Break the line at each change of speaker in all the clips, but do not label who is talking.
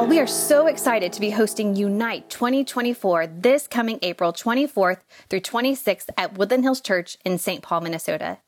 y'all. We are so excited to be hosting Unite 2024 this coming April 24th through 26th at Woodland Hills Church in St. Paul, Minnesota.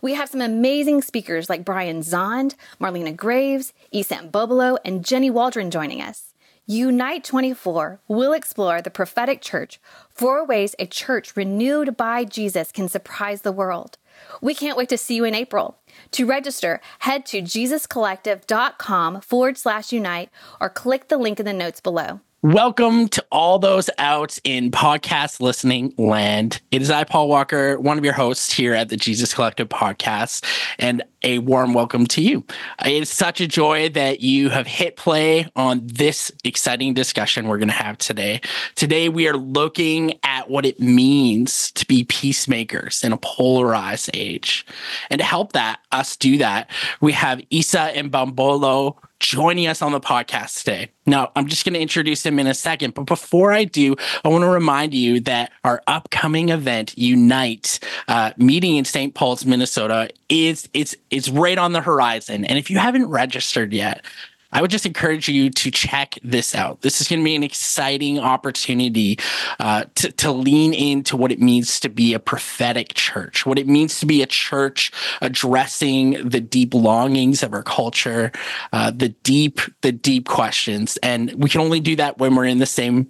We have some amazing speakers like Brian Zahnd, Marlena Graves, Issa Ebombolo, and Jenny Waldron joining us. Unite 24 will explore the prophetic church, four ways a church renewed by Jesus can surprise the world. We can't wait to see you in April. To register, head to jesuscollective.com forward slash unite or click the link in the notes below.
Welcome to all those out in podcast listening land. It is I, Paul Walker, one of your hosts here at the Jesus Collective podcast, and a warm welcome to you. It's such a joy that you have hit play on this exciting discussion we're going to have today. Today, we are looking at what it means to be peacemakers in a polarized age. And to help that us do that, we have Issa Ebombolo joining us on the podcast today. Now, I'm just going to introduce him in a second, but before I do, I want to remind you that our upcoming event, Unite, uh, meeting in St. Paul's, Minnesota, is it's it's right on the horizon. And if you haven't registered yet, I would just encourage you to check this out. This is going to be an exciting opportunity uh, to, to lean into what it means to be a prophetic church, what it means to be a church addressing the deep longings of our culture, uh, the deep, the deep questions. And we can only do that when we're in the same,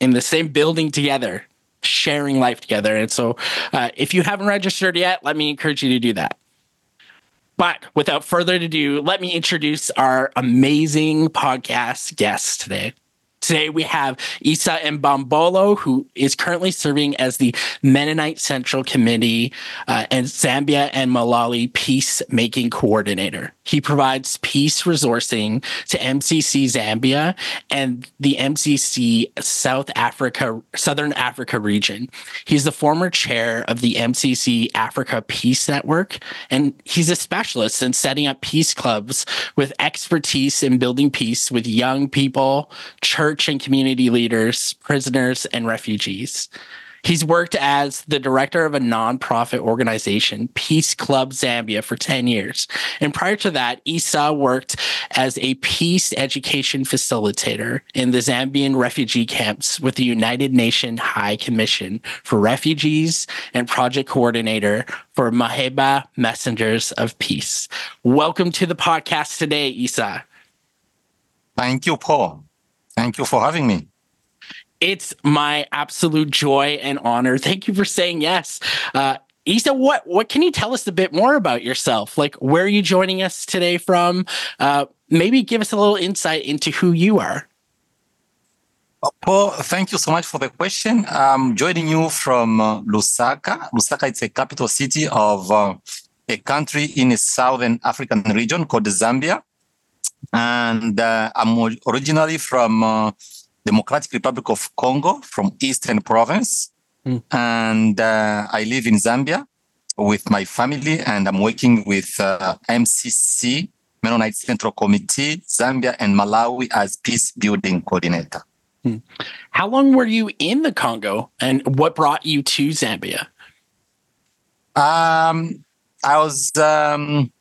in the same building together, sharing life together. And so, uh, if you haven't registered yet, let me encourage you to do that. But without further ado, let me introduce our amazing podcast guests today. Today we have Issa Ebombolo, who is currently serving as the Mennonite Central Committee uh, and Zambia and Malawi Peacemaking Coordinator. He provides peace resourcing to MCC Zambia and the MCC South Africa, Southern Africa region. He's the former chair of the MCC Africa Peace Network, and he's a specialist in setting up peace clubs with expertise in building peace with young people, church and community leaders, prisoners, and refugees. He's worked as the director of a nonprofit organization, Peace Club Zambia, for 10 years. And prior to that, Issa worked as a peace education facilitator in the Zambian refugee camps with the United Nations High Commission for Refugees and project coordinator for Meheba Messengers of Peace. Welcome to the podcast today, Issa.
Thank you, Paul. Thank you for having me.
It's my absolute joy and honor. Thank you for saying yes. Uh, Issa, what what can you tell us a bit more about yourself? Like, where are you joining us today from? Uh, maybe give us a little insight into who you are.
Paul, thank you so much for the question. I'm joining you from uh, Lusaka. Lusaka is a capital city of uh, a country in a southern African region called Zambia and uh, I'm originally from uh, Democratic Republic of Congo, from Eastern Province, mm. and uh, I live in Zambia with my family, and I'm working with uh, MCC Mennonite Central Committee, Zambia and Malawi as peace building coordinator.
Mm. How long were you in the Congo, and what brought you to Zambia?
Um, I was um,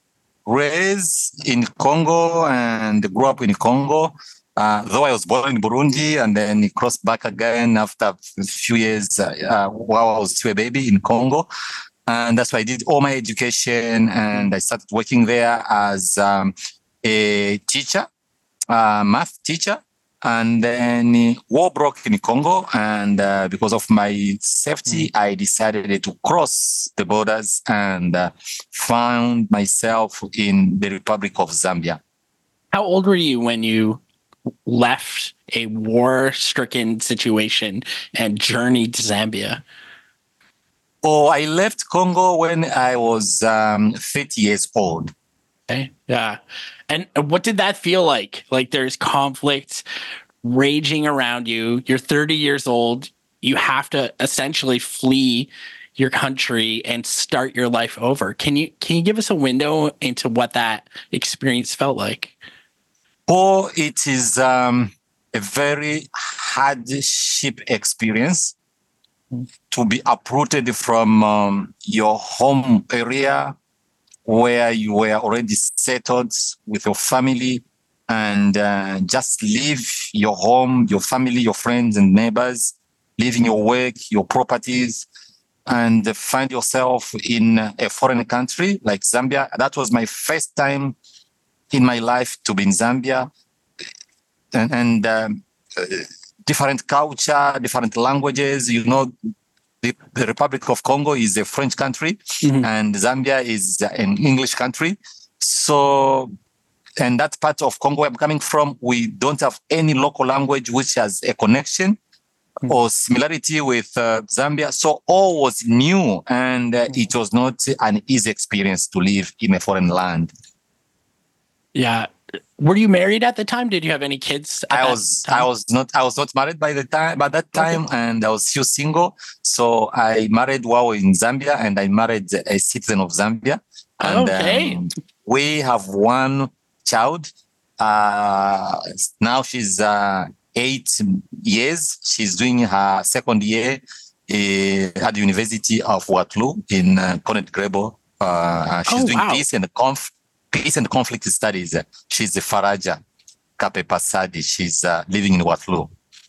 raised in Congo and grew up in Congo. Uh, though I was born in Burundi and then crossed back again after a few years uh, while I was still a baby in Congo. And that's why I did all my education and I started working there as um, a teacher, uh, math teacher. And then war broke in Congo. And uh, because of my safety, mm. I decided to cross the borders and uh, found myself in the Republic of Zambia.
How old were you when you left a war stricken situation and journeyed to Zambia?
Oh, I left Congo when I was um, 30 years old.
Okay. Yeah. And what did that feel like? Like there's conflict raging around you. You're 30 years old. You have to essentially flee your country and start your life over. Can you can you give us a window into what that experience felt like?
Oh, it is um, a very hardship experience to be uprooted from um, your home area where you were already settled with your family and uh, just leave your home, your family, your friends and neighbors, leaving your work, your properties, and find yourself in a foreign country like Zambia. That was my first time in my life to be in Zambia, and, and um, different culture, different languages. You know, the, the, Republic of Congo is a French country, mm-hmm. and Zambia is an English country. So, and that part of Congo I'm coming from, we don't have any local language which has a connection mm-hmm. or similarity with uh, Zambia. So all was new, and uh, it was not an easy experience to live in a foreign land.
Yeah, were you married at the time? Did you have any kids?
I was? I was not I was not married by the time by that time okay. and I was still single. So I married while in Zambia and I married a citizen of Zambia. And okay. Um, we have one child. Uh, now she's uh, eight years. She's doing her second year uh, at the University of Waterloo in uh, Conrad Grebel. Uh, she's oh, doing wow. peace and conf peace and conflict studies. She's Faraja Kape Pasadi. She's uh, living in Waterloo.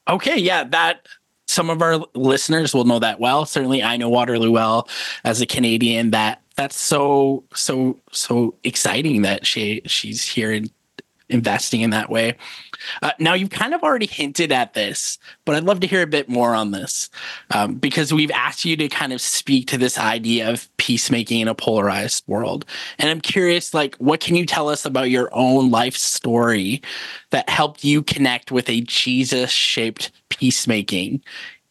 Okay, yeah, that some of our listeners will know that well. Certainly, I know Waterloo well as a Canadian. That that's so so so exciting that she she's here in investing in that way. Uh, now, you've kind of already hinted at this, but I'd love to hear a bit more on this um, because we've asked you to kind of speak to this idea of peacemaking in a polarized world. And I'm curious, like, what can you tell us about your own life story that helped you connect with a Jesus shaped peacemaking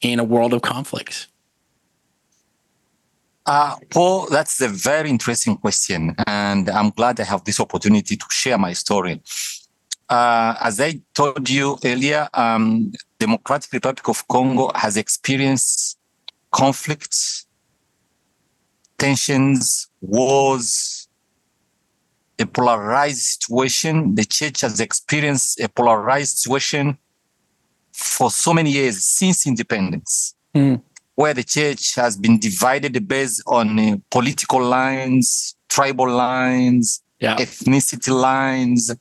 in a world of conflicts?
Uh, Paul, that's a very interesting question. And I'm glad I have this opportunity to share my story. Uh, as I told you earlier, um, Democratic Republic of Congo has experienced conflicts, tensions, wars, a polarized situation. The church has experienced a polarized situation for so many years since independence. Mm where the church has been divided based on uh, political lines, tribal lines, yeah. ethnicity lines.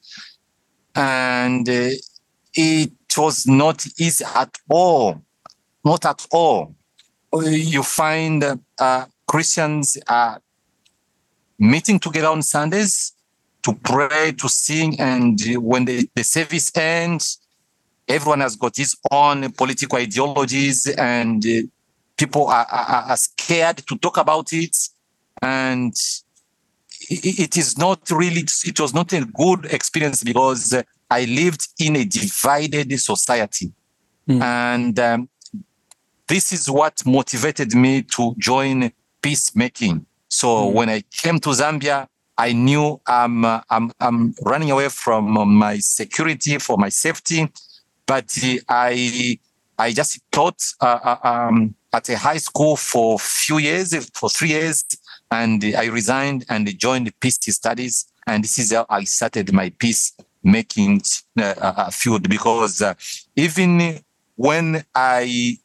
And uh, it was not easy at all. Not at all. You find uh, Christians are meeting together on Sundays to pray, to sing, and when the, the service ends, everyone has got his own political ideologies and uh, people are, are, are scared to talk about it and it is not really it was not a good experience because i lived in a divided society mm. and um, this is what motivated me to join peacemaking so mm. when i came to zambia i knew i'm uh, I'm, I'm running away from my security for my safety but i i just thought uh, uh um, at a high school for a few years, for three years, and I resigned and joined peace studies. And this is how I started my peace making uh, uh, field because uh, even when I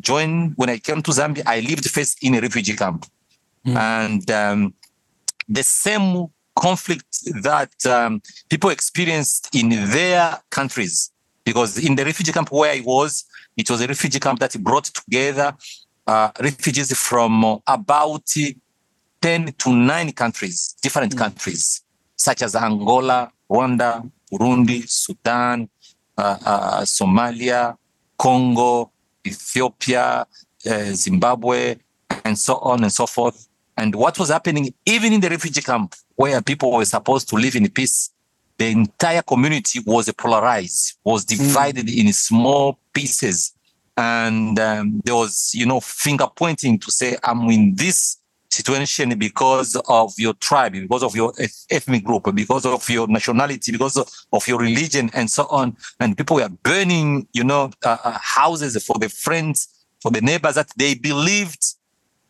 joined, when I came to Zambia, I lived first in a refugee camp. Mm. And um, the same conflict that um, people experienced in their countries, because in the refugee camp where I was, it was a refugee camp that brought together uh, refugees from about 10 to 9 countries, different mm. countries, such as Angola, Rwanda, Burundi, Sudan, uh, uh, Somalia, Congo, Ethiopia, uh, Zimbabwe, and so on and so forth. And what was happening, even in the refugee camp where people were supposed to live in peace, the entire community was polarized, was hmm. divided mm. in small pieces. And um, there was, you know, finger pointing to say, I'm in this situation because of your tribe, because of your ethnic group, because of your nationality, because of, your religion, and so on. And people were burning, you know, uh, uh, houses for the friends, for the neighbors that they believed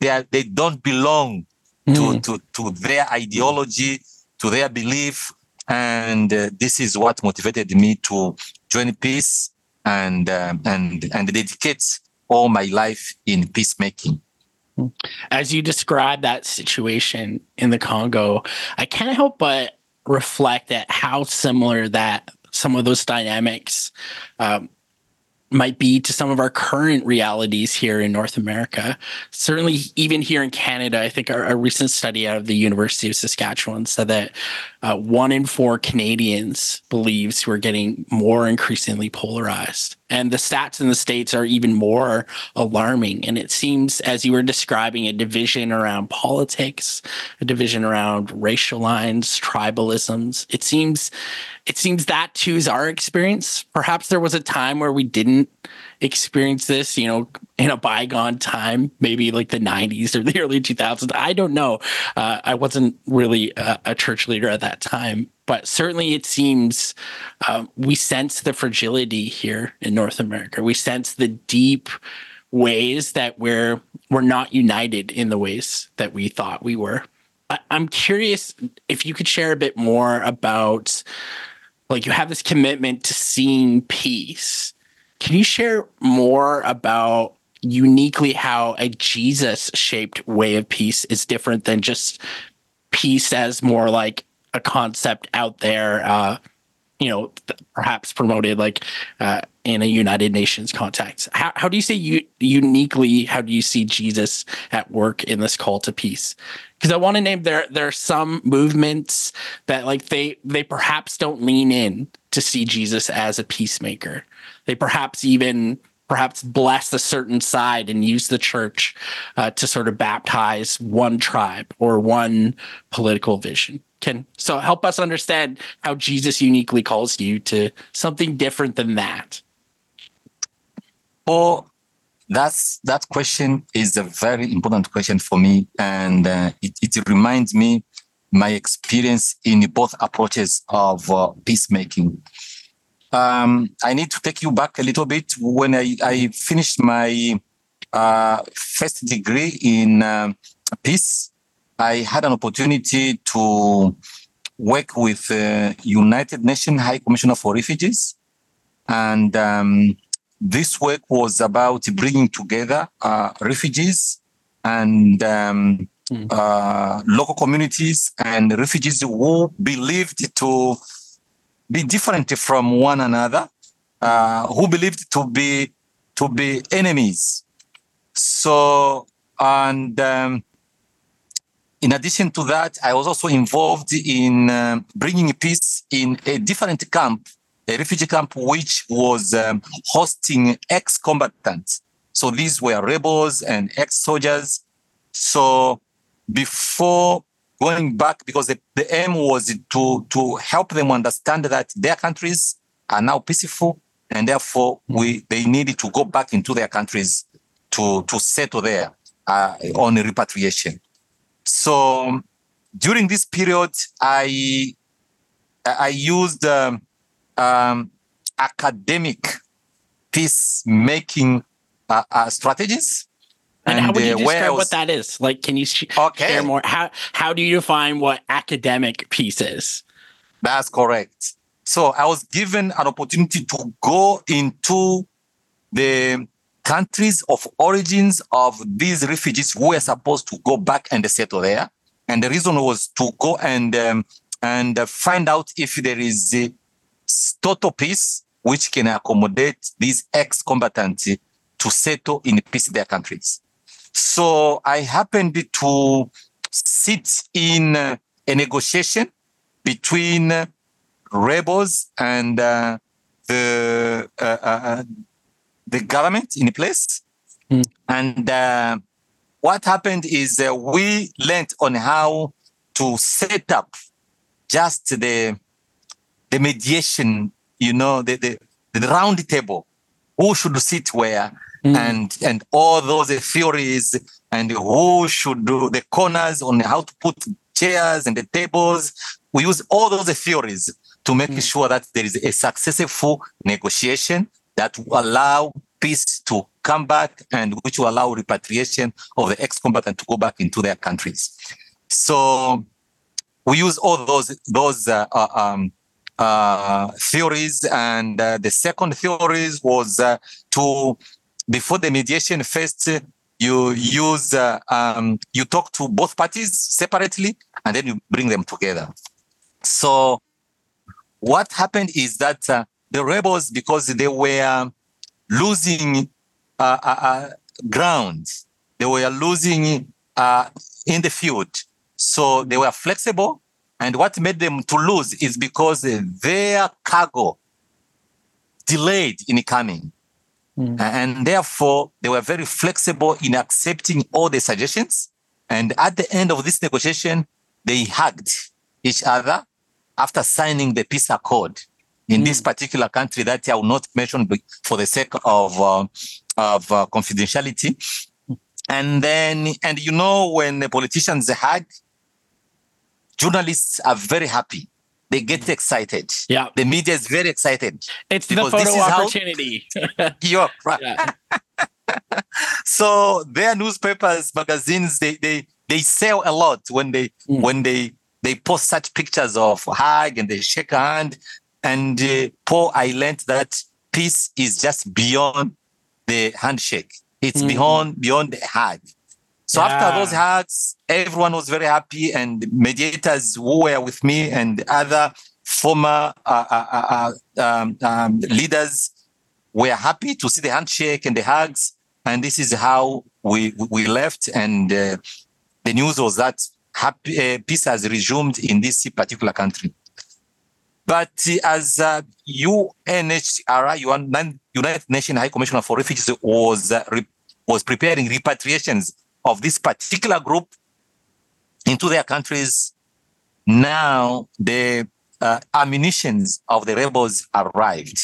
they are, they don't belong mm. to, to to their ideology, to their belief, and uh, this is what motivated me to join peace and um, and and dedicate all my life in peacemaking.
As you describe that situation in the Congo, I can't help but reflect at how similar that some of those dynamics um, might be to some of our current realities here in North America. Certainly, even here in Canada, I think a recent study out of the University of Saskatchewan said that uh, one in four Canadians believes we're getting more increasingly polarized. And the stats in the States are even more alarming. And it seems, as you were describing, a division around politics, a division around racial lines, tribalisms. It seems it seems that too is our experience. Perhaps there was a time where we didn't experience this, you know, in a bygone time, maybe like the 90s or the early 2000s. I don't know. Uh, I wasn't really a, a, church leader at that time, but certainly it seems um, we sense the fragility here in North America. We sense the deep ways that we're we're not united in the ways that we thought we were. I, I'm curious if you could share a bit more about like you have this commitment to seeing peace. Can you share more about uniquely how a Jesus shaped way of peace is different than just peace as more like a concept out there, uh, you know, perhaps promoted like uh, in a United Nations context. How, how do you say you, uniquely, how do you see Jesus at work in this call to peace? Because I want to name there there are some movements that like they they perhaps don't lean in to see Jesus as a peacemaker. They perhaps even perhaps bless a certain side and use the church uh, to sort of baptize one tribe or one political vision can so help us understand how jesus uniquely calls you to something different than that
Well, that's that question is a very important question for me and uh, it, it reminds me my experience in both approaches of uh, peacemaking um, I need to take you back a little bit. When I, I finished my uh, first degree in uh, peace, I had an opportunity to work with the United Nations High Commissioner for Refugees. And um, this work was about bringing together uh, refugees and um, mm. uh, local communities and refugees who believed to be different from one another, uh, who believed to be to be enemies. So, and um, in addition to that, I was also involved in uh, bringing peace in a different camp, a refugee camp, which was um, hosting ex-combatants. So these were rebels and ex-soldiers. So before going back because the, the aim was to, to help them understand that their countries are now peaceful and therefore we they needed to go back into their countries to, to settle there uh, on repatriation. So during this period, I I used um, um, academic peacemaking uh, uh, strategies
and, and how would you uh, describe was, what that is? Like, can you sh- okay. share more? How how do you define what academic peace is?
That's correct. So I was given an opportunity to go into the countries of origins of these refugees who were supposed to go back and settle there. And the reason was to go and um, and find out if there is a total peace which can accommodate these ex-combatants to settle in peace in their countries. So I happened to sit in a negotiation between rebels and uh, the uh, uh, the government in place. Mm. And uh, what happened is uh, we learned on how to set up just the the mediation, you know, the, the, the round table. Who should sit where? mm. and and all those theories and who should do the corners on how to put chairs and the tables. We use all those theories to make mm. sure that there is a successful negotiation that will allow peace to come back and which will allow repatriation of the ex-combatant to go back into their countries. So we use all those those uh, uh um, uh, theories, and uh, the second theories was uh, to before the mediation first you use uh, um, you talk to both parties separately and then you bring them together so what happened is that the rebels, because they were losing uh, uh, uh ground, they were losing uh, in the field. So they were flexible. And what made them to lose is because their cargo delayed in coming. Mm. And therefore, they were very flexible in accepting all the suggestions. And at the end of this negotiation, they hugged each other after signing the peace accord in mm. this particular country that I will not mention for the sake of uh, of uh, confidentiality. And then, and you know, when the politicians hug, journalists are very happy they get excited.
Yeah.
The media is very excited.
It's the photo opportunity.
How, you're right. Yeah. so their newspapers, magazines, they they they sell a lot when they mm. when they they post such pictures of hug and they shake a hand. And uh, Paul, I learned that peace is just beyond the handshake. It's mm. beyond beyond the hug. So yeah. after those hugs, everyone was very happy, and mediators who were with me and other former uh, uh, uh, uh um, um, leaders were happy to see the handshake and the hugs. And this is how we we left. And uh, the news was that happy, uh, peace has resumed in this particular country. But as uh, UNHCR, United Nations High Commissioner for Refugees, was re- was preparing repatriations of this particular group into their countries. Now the uh, ammunitions of the rebels arrived.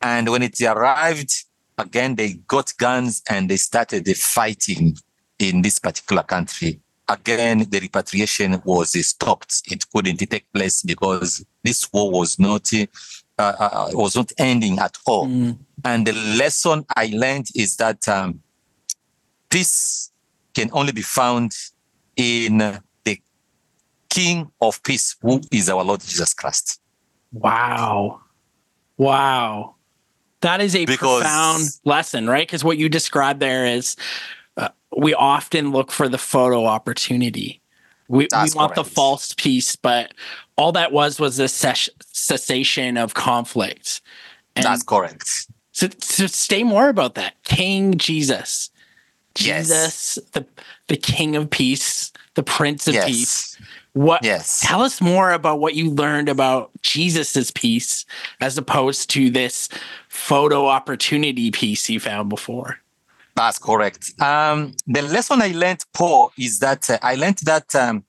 And when it arrived, again, they got guns and they started the fighting in this particular country. Again, the repatriation was stopped. It couldn't take place because this war was not uh, uh, was not ending at all. Mm. And the lesson I learned is that um, peace can only be found in the King of Peace, who is our Lord Jesus Christ.
Wow. Wow. That is a because, profound lesson, right? Because what you described there is we often look for the photo opportunity. We, we want the false peace, but all that was was a ses- cessation of conflict.
And that's correct.
So, so stay more about that. King Jesus Jesus, yes. the the King of Peace, the Prince of yes. Peace. What?
Yes.
Tell us more about what you learned about Jesus's peace, as opposed to this photo opportunity piece you found before.
That's correct. Um, the lesson I learned, Paul, is that uh, I learned that um,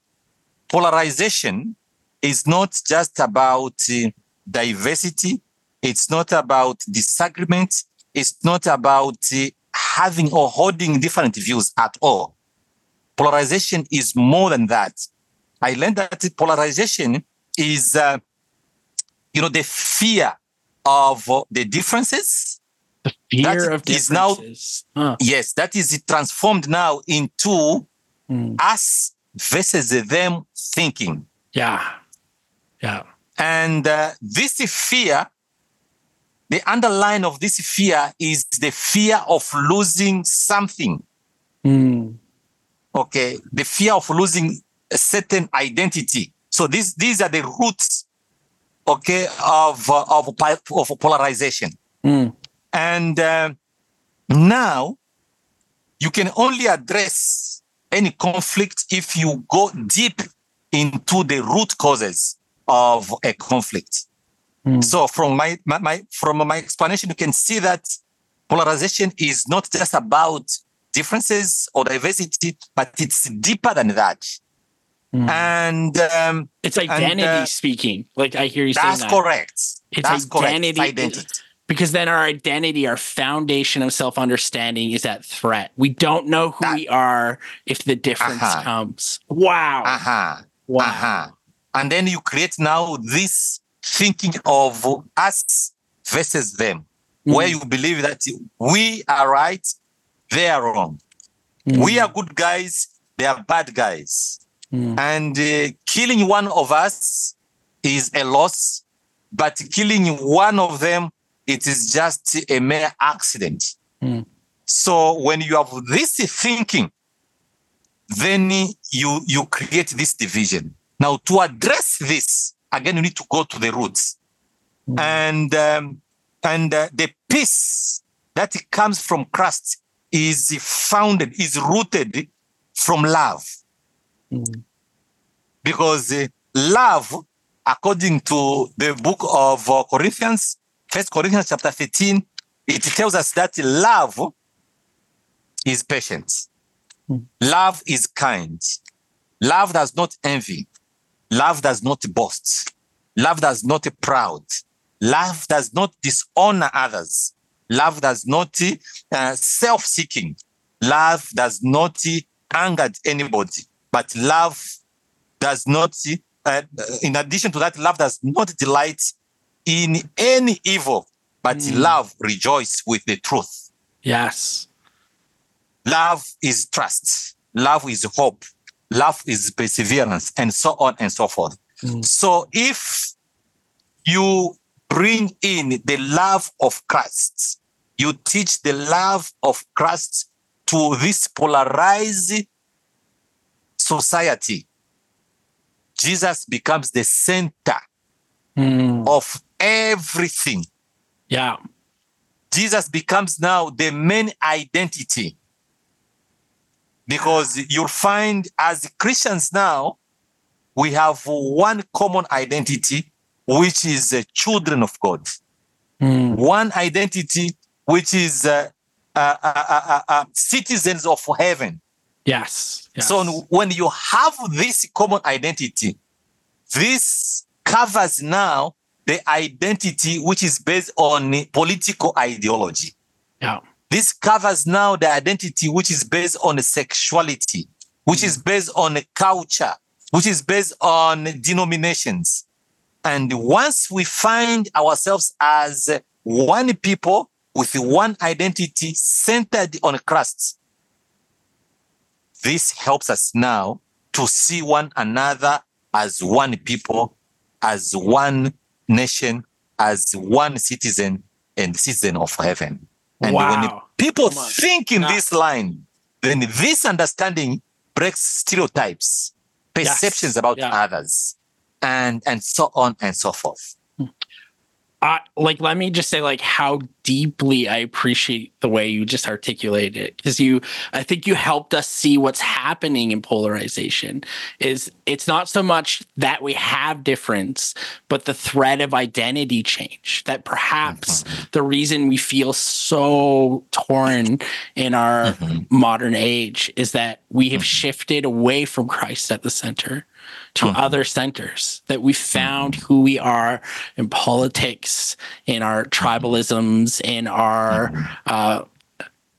polarization is not just about uh, diversity. It's not about disagreement. It's not about uh, having or holding different views at all. Polarization is more than that. I learned that polarization is, uh, you know, the fear of the differences.
The fear that of differences.
Now, huh. Yes, that is transformed now into mm. us versus them thinking.
Yeah. Yeah.
And uh, this fear the underline of this fear is the fear of losing something.
Mm.
Okay, the fear of losing a certain identity. So these these are the roots, okay, of uh, of of polarization.
Mm.
And uh, now you can only address any conflict if you go deep into the root causes of a conflict. Mm. So from my, my, my from my explanation, you can see that polarization is not just about differences or diversity, but it's deeper than that. Mm. And um,
it's identity and, uh, speaking. Like I hear you saying
that's correct.
It's
that's
identity.
Correct. It's identity.
Because then our identity, our foundation of self understanding is at threat. We don't know who that, we are if the difference uh-huh. comes. Wow.
Uh-huh.
Wow.
Uh-huh. And then you create now this thinking of us versus them, mm. where you believe that we are right, they are wrong. Mm. We are good guys, they are bad guys. Mm. And uh, killing one of us is a loss, but killing one of them, it is just a mere accident.
Mm.
So when you have this thinking, then you you create this division. Now to address this, again, you need to go to the roots. And um, and uh, the peace that comes from Christ is founded, is rooted from love. Because uh, love, according to the book of uh, Corinthians, First Corinthians chapter 13, it tells us that love is patient. Love is kind. Love does not envy. Love does not boast. Love does not proud. Love does not dishonor others. Love does not uh, self-seeking. Love does not anger anybody. But love does not, uh, in addition to that, love does not delight in any evil, but love rejoice with the truth.
Yes.
Love is trust. Love is hope. Love is perseverance, and so on and so forth. So if you bring in the love of Christ, you teach the love of Christ to this polarized society, Jesus becomes the center
Mm.
of everything.
Yeah.
Jesus becomes now the main identity. Because you'll find as Christians now, we have one common identity, which is the children of God.
Mm.
One identity, which is uh, uh, uh, uh, uh, uh, citizens of heaven.
Yes. yes.
So when you have this common identity, this covers now the identity which is based on political ideology.
yeah.
This covers now the identity which is based on sexuality, which is mm. based on culture, which is based on denominations. And once we find ourselves as one people with one identity centered on Christ, this helps us now to see one another as one people, as one nation, as one citizen and citizen of heaven. And when
Wow.
people think in
Yeah.
this line, then this understanding breaks stereotypes, perceptions about
Yeah.
others, and and so on and so forth.
Uh, like let me just say like how deeply i appreciate the way you just articulated it because you i think you helped us see what's happening in polarization is it's not so much that we have difference but the threat of identity change that perhaps the reason we feel so torn in our modern age is that we have shifted away from christ at the center to mm-hmm. other centers that we found mm-hmm. who we are in politics in our tribalisms in our mm-hmm. uh,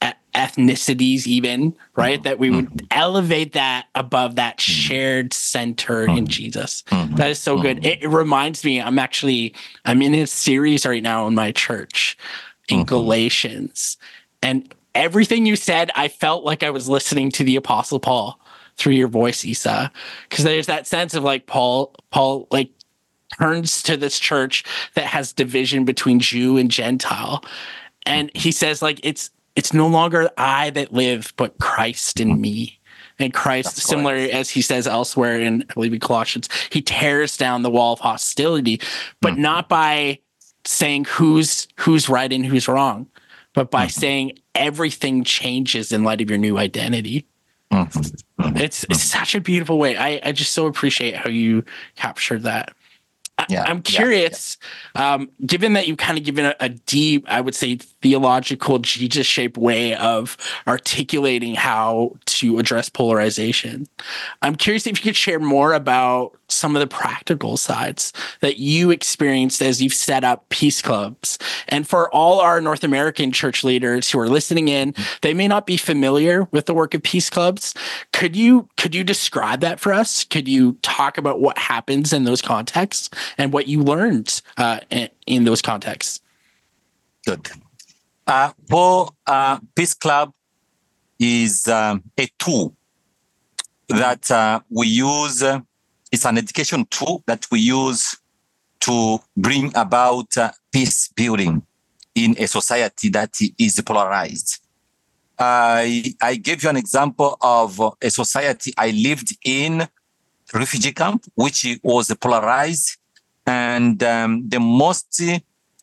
e- ethnicities even right? That we would elevate that above that shared center in jesus. That is so good. It, it reminds me i'm actually i'm in a series right now in my church in galatians and everything you said i felt like i was listening to the apostle paul through your voice issa because there's that sense of like paul paul like turns to this church that has division between jew and gentile. And he says like it's it's no longer i that live but christ in me. And christ
That's
similar as he says elsewhere in i believe in colossians he tears down the wall of hostility but mm. not by saying who's who's right and who's wrong but by mm. saying everything changes in light of your new identity it's it's such a beautiful way. I, I just so appreciate how you captured that. I,
Yeah,
I'm
yeah,
curious, um, given that you've kind of given a, a deep, I would say, theological, Jesus shaped way of articulating how to address polarization. I'm curious if you could share more about some of the practical sides that you experienced as you've set up peace clubs. And for all our North American church leaders who are listening in, they may not be familiar with the work of peace clubs. Could you could you describe that for us? Could you talk about what happens in those contexts and what you learned uh, in, in those contexts?
Good. Uh, Paul uh, Peace Club is um, a tool that uh, we use. Uh, it's an education tool that we use to bring about uh, peace building in a society that is polarized. I, I gave you an example of a society I lived in, refugee camp, which was polarized and um, the most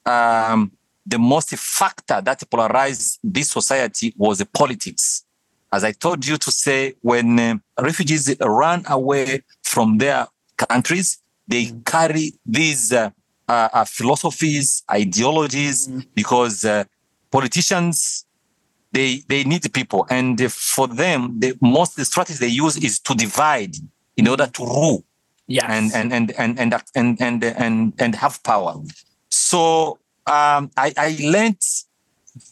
um, the most factor that polarized this society was the politics. As I told you to say, when uh, refugees run away from their countries, they carry these uh, uh, uh philosophies, ideologies, mm. because uh, politicians they they need people, and for them, the most the strategy they use is to divide in order to rule,
yeah,
and and and and and and and and, and have power. So um, I, I learned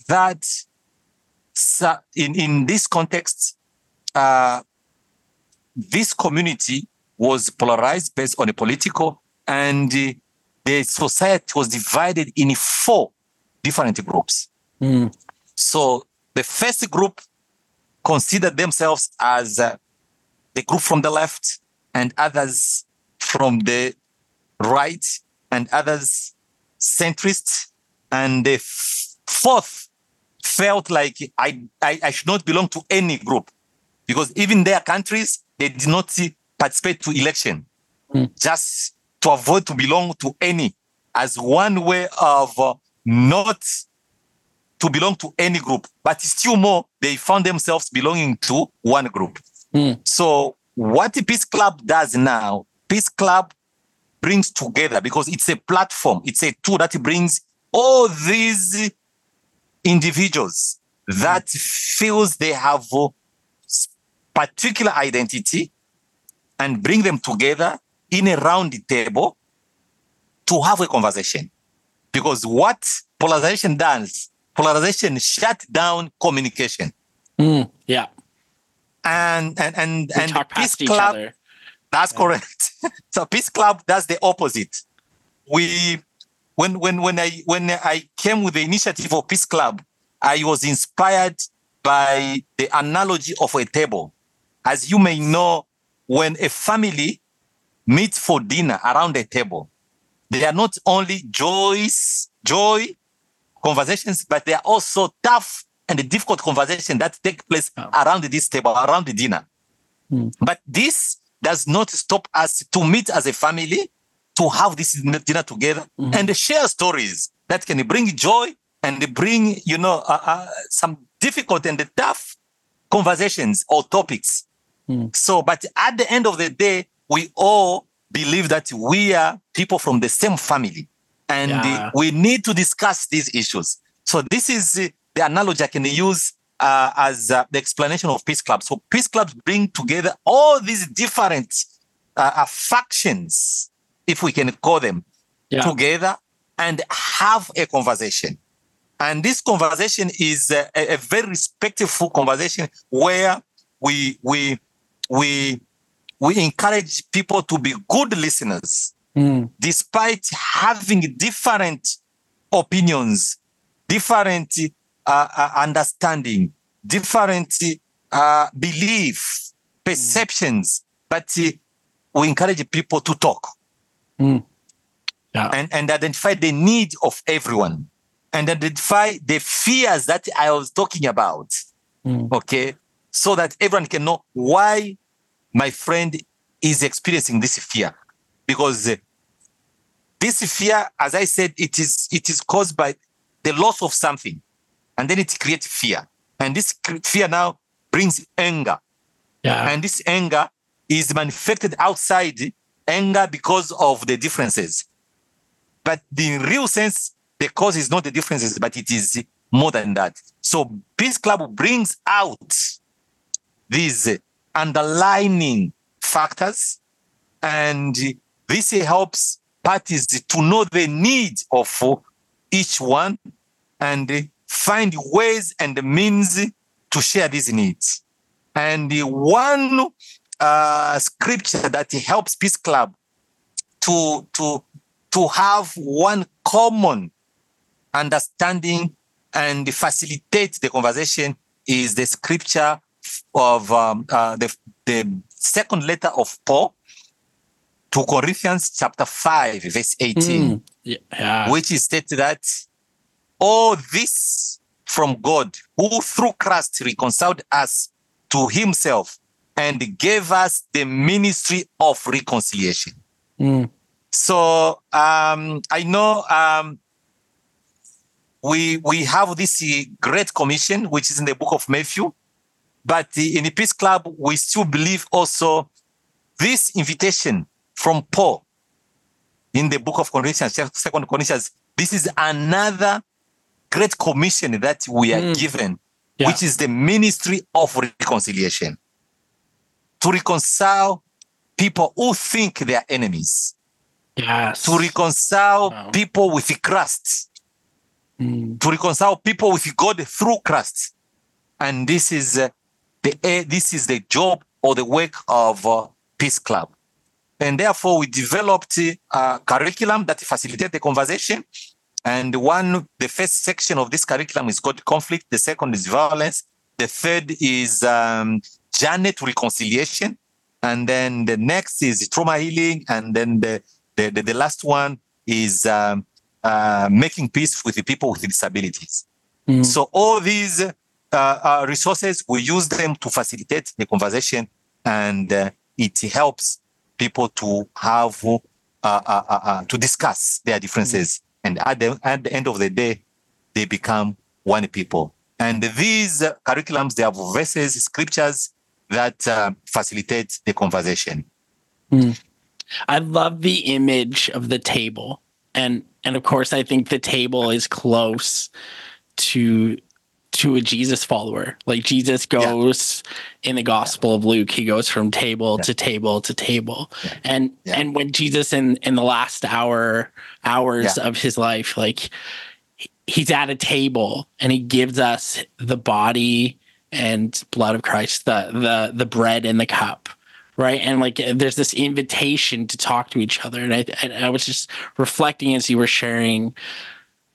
that in, in this context, uh, this community was polarized based on a political, and uh, the society was divided in four different groups.
Mm.
So the first group considered themselves as uh, the group from the left, and others from the right, and others centrist, and the fourth felt like I, I, I should not belong to any group. Because even their countries they did not participate to election.
Mm.
just to avoid to belong to any. As one way of uh, not to belong to any group. But still more they found themselves belonging to one group.
Mm.
so what the peace club does now peace club brings together because it's a platform, it's a tool that brings all these individuals that feels they have a particular identity and bring them together in a round table to have a conversation. Because what polarization does, polarization shut down communication.
Mm, yeah.
And and and,
we
and
talk past each
club,
other.
that's correct. so Peace Club does the opposite. We when when when I when I came with the initiative of Peace Club, I was inspired by the analogy of a table. As you may know, when a family meets for dinner around a table, they are not only joys, joy conversations, but they are also tough and difficult conversations that take place around this table, around the dinner.
Hmm.
But this does not stop us to meet as a family, to have this dinner together
Mhm.
and share stories that can bring joy and bring, you know, uh, uh, some difficult and tough conversations or topics.
Mm.
So, but at the end of the day, we all believe that we are people from the same family and
Yeah.
we need to discuss these issues. So, this is the analogy I can use uh, as uh, the explanation of peace clubs. So peace clubs bring together all these different uh, factions, if we can call them,
Yeah.
together and have a conversation. And this conversation is a, a- a very respectful conversation where we we we we encourage people to be good listeners
Mm,
despite having different opinions, different uh, uh, understanding, different uh, belief, perceptions, but uh, we encourage people to talk
mm. Yeah.
and, and identify the need of everyone and identify the fears that I was talking about.
Mm.
Okay. So that everyone can know why my friend is experiencing this fear. Because uh, this fear, as I said, it is it is caused by the loss of something. And then it creates fear. And this fear now brings anger.
Yeah.
And this anger is manifested outside anger because of the differences. But the real sense, the cause is not the differences, but it is more than that. So Peace Club brings out these underlining factors, and this helps parties to know the needs of each one and find ways and means to share these needs. And the one uh, scripture that helps Peace Club to to to have one common understanding and facilitate the conversation is the scripture of um, uh, the the second letter of Paul to Corinthians chapter 5 verse 18
Mm. Yeah.
which is stated that all this from God, who through Christ reconciled us to himself and gave us the ministry of reconciliation.
Mm.
So um, I know um, we we have this great commission, which is in the book of Matthew, but in the Peace Club, we still believe also this invitation from Paul in the book of Corinthians, Second Corinthians. This is another great commission that we are mm. given, yeah. which is the ministry of reconciliation to reconcile people who think they are enemies.
Yes.
To reconcile wow. people with Christ. Mm. To reconcile people with God through Christ. And this is uh, the uh, this is the job or the work of uh, Peace Club. And therefore, we developed a curriculum that facilitates the conversation. And one, the first section of this curriculum is called conflict. The second is violence. The third is um, journey to reconciliation. And then the next is trauma healing. And then the, the, the, the last one is um, uh, making peace with the people with disabilities. Mm. So all these uh, uh, resources, we use them to facilitate the conversation and uh, it helps people to have uh, uh, uh, to discuss their differences. And at the, at the end of the day, they become one people. And these curriculums, they have verses, scriptures that uh, facilitate the conversation.
Mm. I love the image of the table. And and of course I think the table is close to to a Jesus follower. Like Jesus goes yeah. in the Gospel yeah. of Luke, he goes from table yeah. to table to table. And and when Jesus in in the last hour hours of his life, like he's at a table and he gives us the body and blood of Christ, the the the bread and the cup. Right. And like there's this invitation to talk to each other. And I, and I was just reflecting as you were sharing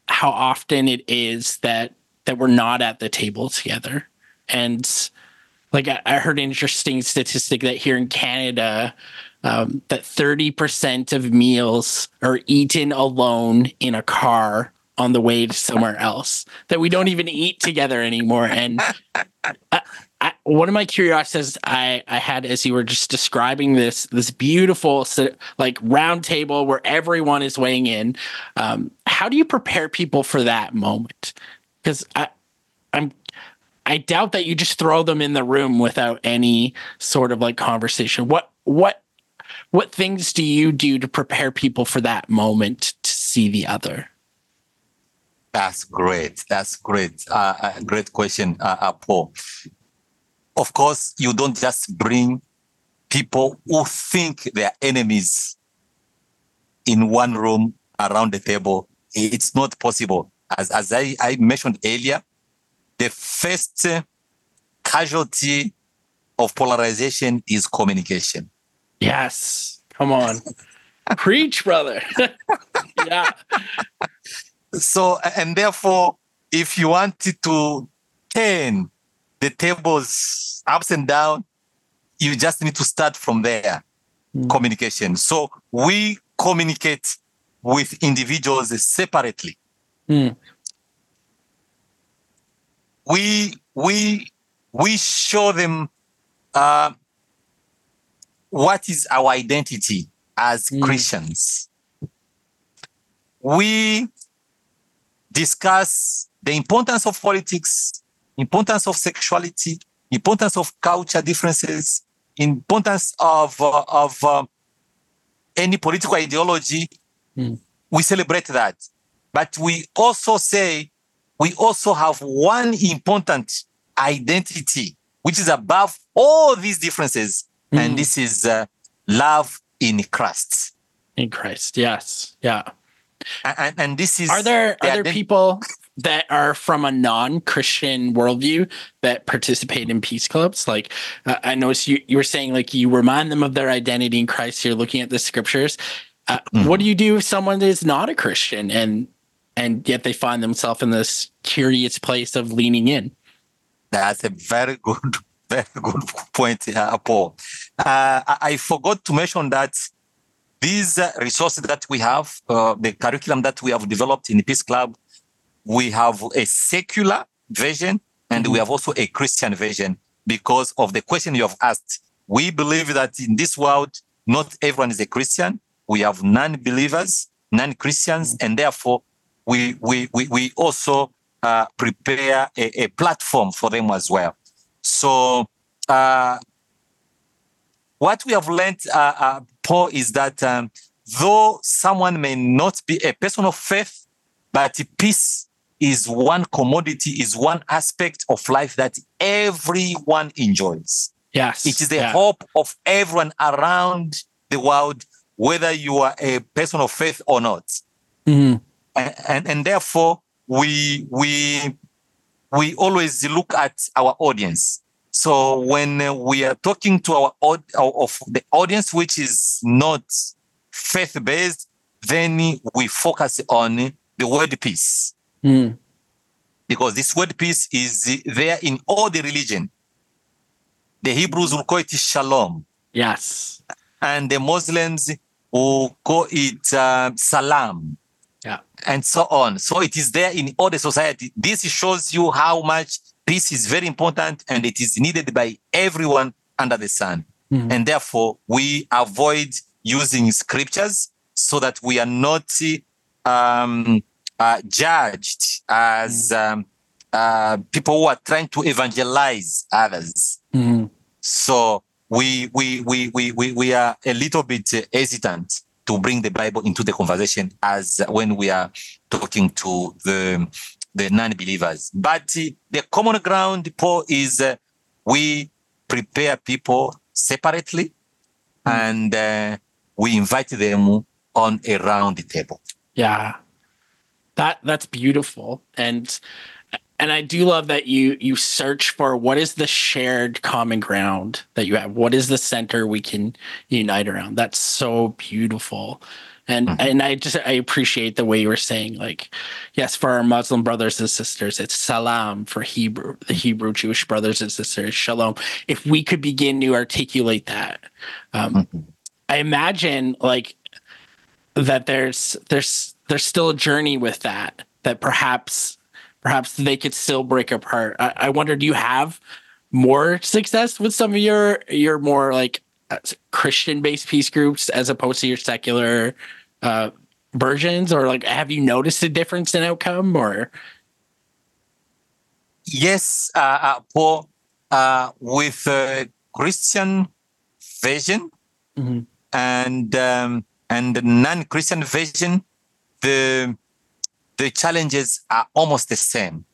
how often it is that that we're not at the table together. And like I, heard an interesting statistic that here in Canada, um, that 30% of meals are eaten alone in a car on the way to somewhere else that we don't even eat together anymore and I, I, one of my curiosities I, I had as you were just describing this this beautiful like round table where everyone is weighing in um, how do you prepare people for that moment because I, I'm I doubt that you just throw them in the room without any sort of like conversation. What what what things do you do to prepare people for that moment to see the other?
That's great. That's great. Uh, uh, great question, uh, uh, Paul. Of course, you don't just bring people who think they're enemies in one room around the table. It's not possible as, as I, I mentioned earlier, the first casualty of polarization is communication.
Yes. Come on. Preach, brother. yeah.
So, and therefore, if you wanted to turn the tables ups and down, you just need to start from there. Mm. Communication. So we communicate with individuals separately. Mm. We we we show them uh, what is our identity as mm. Christians. We discuss the importance of politics, importance of sexuality, importance of culture differences, importance of uh, of uh, any political ideology. Mm. We celebrate that. But we also say we also have one important identity, which is above all these differences. Mm. And this is uh, love in Christ.
In Christ, yes. Yeah.
And, and this is.
Are there, other there people that are from a non-christian worldview that participate in peace clubs like uh, i noticed you, you were saying like you remind them of their identity in christ you're looking at the scriptures uh, mm. what do you do if someone is not a christian and and yet they find themselves in this curious place of leaning in.
That's a very good, very good point, uh, Paul. Uh, I forgot to mention that these uh, resources that we have, uh, the curriculum that we have developed in the Peace Club, we have a secular version and we have also a Christian version because of the question you have asked. We believe that in this world, not everyone is a Christian. we have non-believers, non-Christians, and therefore we we we, we also uh, prepare a, a, platform for them as well. So uh, what we have learned, uh, uh, Paul, is that um, though someone may not be a person of faith, but peace is one commodity, is one aspect of life that everyone enjoys.
Yes.
It is the
yeah.
hope of everyone around the world, whether you are a person of faith or not.
Mm-hmm.
And, and, and therefore, we we we always look at our audience. So when we are talking to our of the audience which is not faith based, then we focus on the word peace.
Mm.
Because this word peace is there in all the religion. The Hebrews will call it shalom.
Yes.
And the Muslims will call it uh, salam. And so on. So it is there in all the society. This shows you how much peace is very important and it is needed by everyone under the sun.
Mm-hmm.
And therefore, we avoid using scriptures so that we are not um, uh, judged as
Mm-hmm.
um, uh, people who are trying to evangelize others.
Mm-hmm.
So we, we, we, we, we, we are a little bit hesitant to bring the Bible into the conversation as when we are talking to the the non-believers. But uh, the common ground, Paul, is uh, we prepare people separately mm. and uh, we invite them on a round table.
Yeah, that that's beautiful, and and I do love that you you search for what is the shared common ground that you have. What is the center we can unite around? That's so beautiful. And mm-hmm. and I just I appreciate the way you were saying like yes for our Muslim brothers and sisters it's salam for Hebrew the Hebrew Jewish brothers and sisters shalom if we could begin to articulate that um, mm-hmm. I imagine like that there's there's there's still a journey with that that perhaps perhaps they could still break apart I, I wonder do you have more success with some of your your more like Christian based peace groups as opposed to your secular uh, versions, or like have you noticed a difference in outcome? Or
yes, uh, uh, Paul, uh, with Christian version
mm-hmm.
and um, and the non-Christian version, the the challenges are almost the same.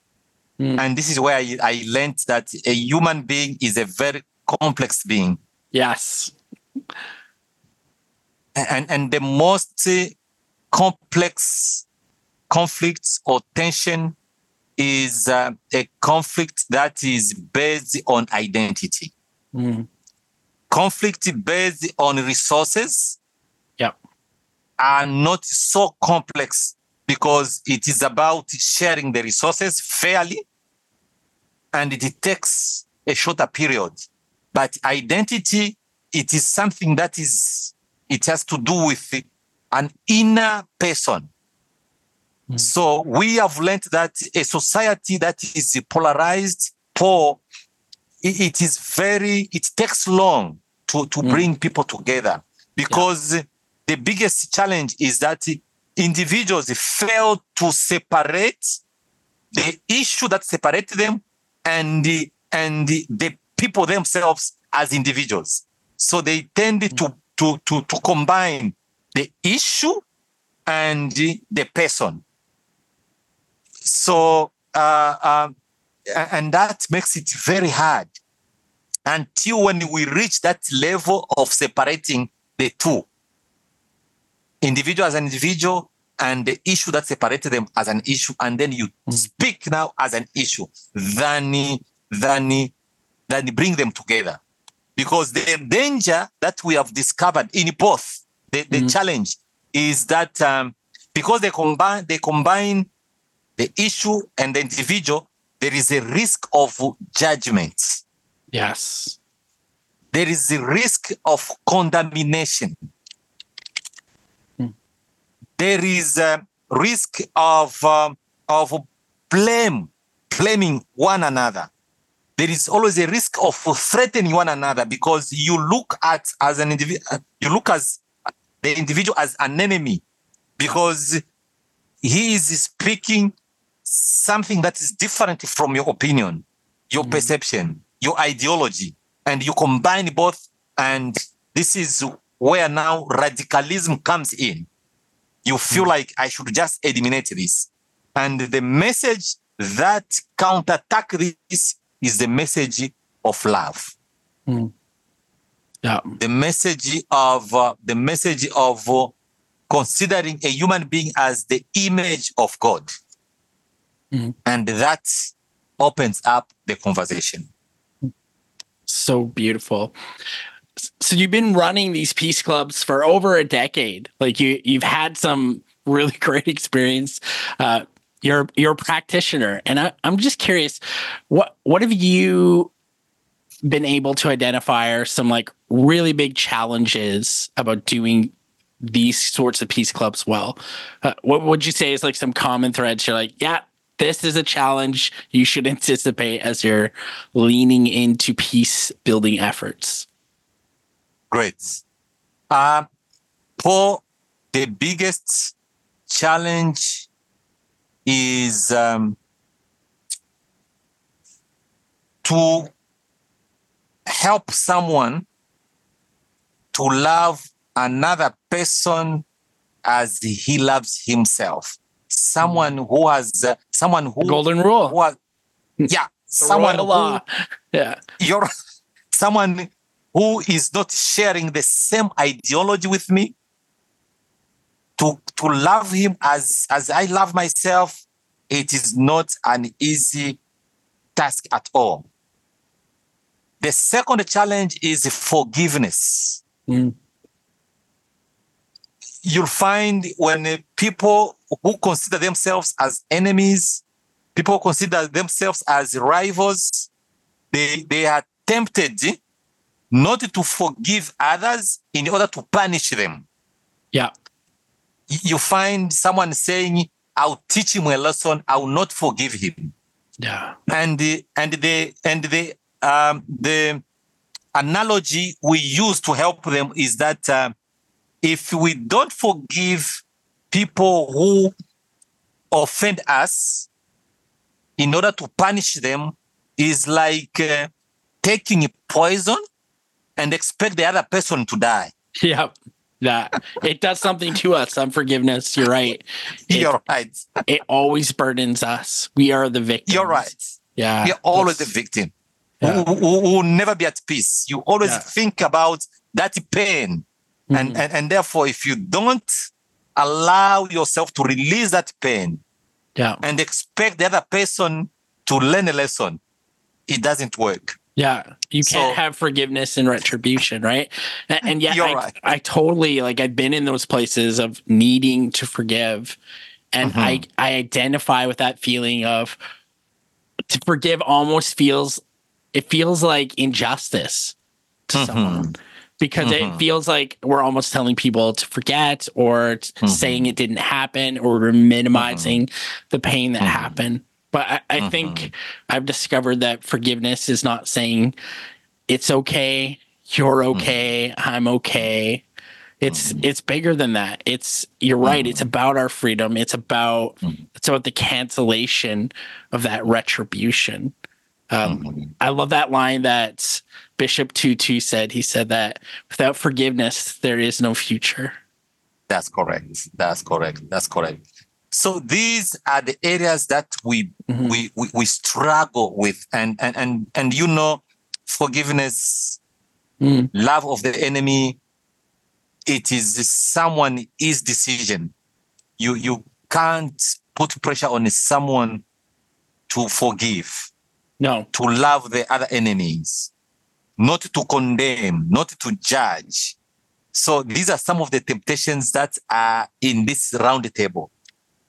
Mm.
And this is where I, I learned that a human being is a very complex being.
Yes.
And, and the most complex conflicts or tension is uh, a conflict that is based on identity.
Mm.
Conflict based on resources
yep.
are not so complex because it is about sharing the resources fairly and it takes a shorter period. But identity, it is something that is, it has to do with an inner person.
Mm.
So we have learned that a society that is polarized, poor, it, is very, it takes long to, to
Mm.
bring people together because the biggest challenge is that individuals fail to separate the issue that separates them and the, and the, the people themselves as individuals. So they tend to, to, to, to combine the issue and the, the person. So, uh, um, and that makes it very hard until when we reach that level of separating the two individual as an individual and the issue that separated them as an issue and then you
Mm.
speak now as an issue then then then bring them together because the danger that we have discovered in both the, the
Mhm.
challenge is that um, because they combine they combine the issue and the individual there is a risk of judgment
Yes.
there is a risk of condemnation. There is a risk of um, of blame, blaming one another. There is always a risk of threatening one another because you look at as an individual, you look as the individual as an enemy because he is speaking something that is different from your opinion, your
Mhm.
perception, your ideology, and you combine both. And this is where now radicalism comes in. You feel like I should just eliminate this. And the message that counterattack this is the message of love
Yeah.
the message of uh, the message of uh, considering a human being as the image of God,
Mhm.
and that opens up the conversation.
so beautiful. So you've been running these peace clubs for over a decade. Like you, you've had some really great experience. Uh, you're you're a practitioner, and I, I'm just curious, what what have you been able to identify are some like really big challenges about doing these sorts of peace clubs well? Uh, what would you say is like some common threads? You're like, yeah, this is a challenge you should anticipate as you're leaning into peace building efforts.
Great. Uh, Paul, the biggest challenge is um, to help someone to love another person as he loves himself. Someone who has, uh, someone who,
Golden rule.
who has, yeah, someone who.
Yeah.
you're someone who is not sharing the same ideology with me to to love him as as i love myself it is not an easy task at all the second challenge is forgiveness
Mm.
you'll find when people who consider themselves as enemies, people consider themselves as rivals, they, they are tempted not to forgive others in order to punish them.
Yeah.
You find someone saying, I'll teach him a lesson, I will not forgive him
Yeah.
and the and the and the um the analogy we use to help them is that uh, if we don't forgive people who offend us in order to punish them is like uh, taking poison and expect the other person to die
Yeah. That it does something to us. Unforgiveness. You're right. It,
you're right
it always burdens us. We are the victim.
you're right
Yeah.
you're always the victim
Yeah.
who, who- who will never be at peace. You always
Yeah.
think about that pain. And,
Mhm.
and, and therefore, if you don't allow yourself to release that pain
Yeah.
and expect the other person to learn a lesson, it doesn't work.
Yeah, you can't
So-
have forgiveness and retribution, right? And, and yet, I,
right.
I totally like. I've been in those places of needing to forgive, and
Mm-hmm.
I I identify with that feeling of to forgive almost feels it feels like injustice to
Mhm.
someone because it
Mhm.
feels like we're almost telling people to forget or
Mm-hmm.
saying it didn't happen or we're minimizing the pain that
Mhm.
happened. But I, I
Mm-hmm.
think I've discovered that forgiveness is not saying it's okay, you're
Mm-hmm.
okay, I'm okay. It's it's bigger than that. It's you're right. It's
Mm-hmm.
about our freedom. It's about it's about the cancellation of that retribution. Um. I love that line that Bishop Tutu said. He said that without forgiveness, there is no future.
That's correct. That's correct. That's correct. So these are the areas that we
Mhm.
we, we we struggle with, and and and and you know, forgiveness,
Mm.
love of the enemy. It is someone his decision. You you can't put pressure on someone to forgive,
No.
to love the other enemies, not to condemn, not to judge. So these are some of the temptations that are in this round table.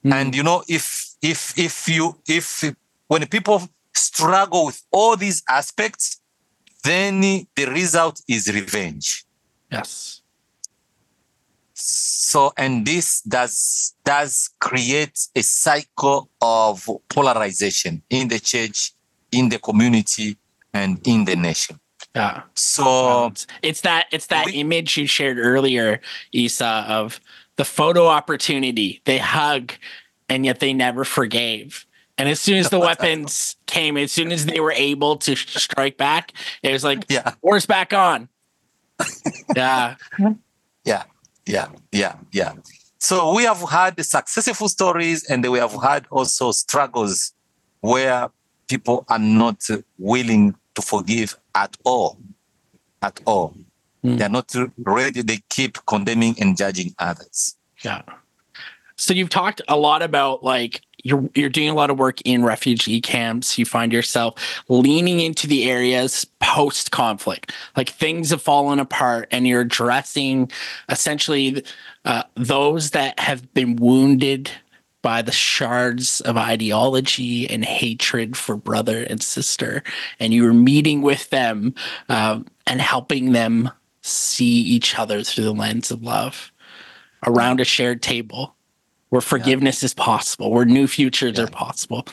Mm.
And you know, if if if you if when people struggle with all these aspects, then the result is revenge.
yes.
So and this does does create a cycle of polarization in the church, in the community, and in the nation.
Yeah.
So
it's that it's that
We-
image you shared earlier, Issa, of the photo opportunity. They hug and yet they never forgave. And as soon as the weapons came, as soon as they were able to strike back, it was like,
yeah,
war's back on. yeah.
yeah, yeah, yeah, yeah. So we have had successful stories and we have had also struggles where people are not willing to forgive at all. At all.
Mm.
They're not ready. They keep condemning and judging others.
Yeah. So you've talked a lot about like you're you're doing a lot of work in refugee camps. You find yourself leaning into the areas post conflict, like things have fallen apart, and you're addressing essentially uh, those that have been wounded by the shards of ideology and hatred for brother and sister, and you were meeting with them um, and helping them see each other through the lens of love around a shared table where forgiveness is possible, where new futures
Yeah.
are possible.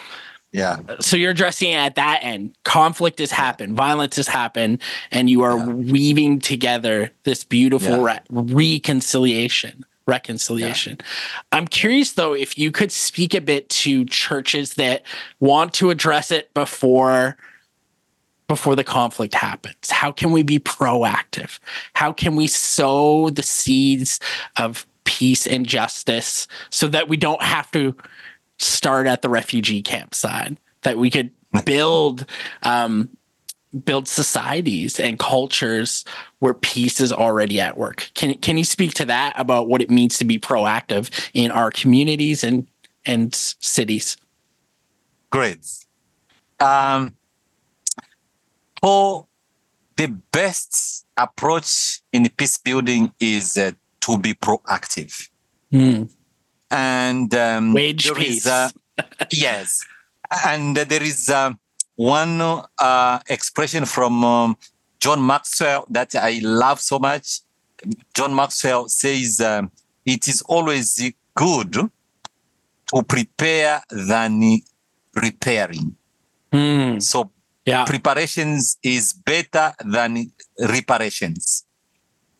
Yeah.
So you're addressing it at that end. Conflict has happened, violence has happened, and you are
Yeah.
weaving together this beautiful
Yeah.
re- reconciliation. Reconciliation. I'm curious though if you could speak a bit to churches that want to address it before before the conflict happens. How can we be proactive? How can we sow the seeds of peace and justice so that we don't have to start at the refugee campsite? That we could build um, build societies and cultures where peace is already at work. Can can you speak to that about what it means to be proactive in our communities and and cities?
Great. Um, for the best approach in peace building is uh, to be proactive.
Mm.
And um,
Wage
there is,
peace.
uh, yes. And there is um, one uh, expression from um, John Maxwell that I love so much. John Maxwell says um, it is always good to prepare than repairing.
Mm.
So
Yeah.
preparations is better than reparations.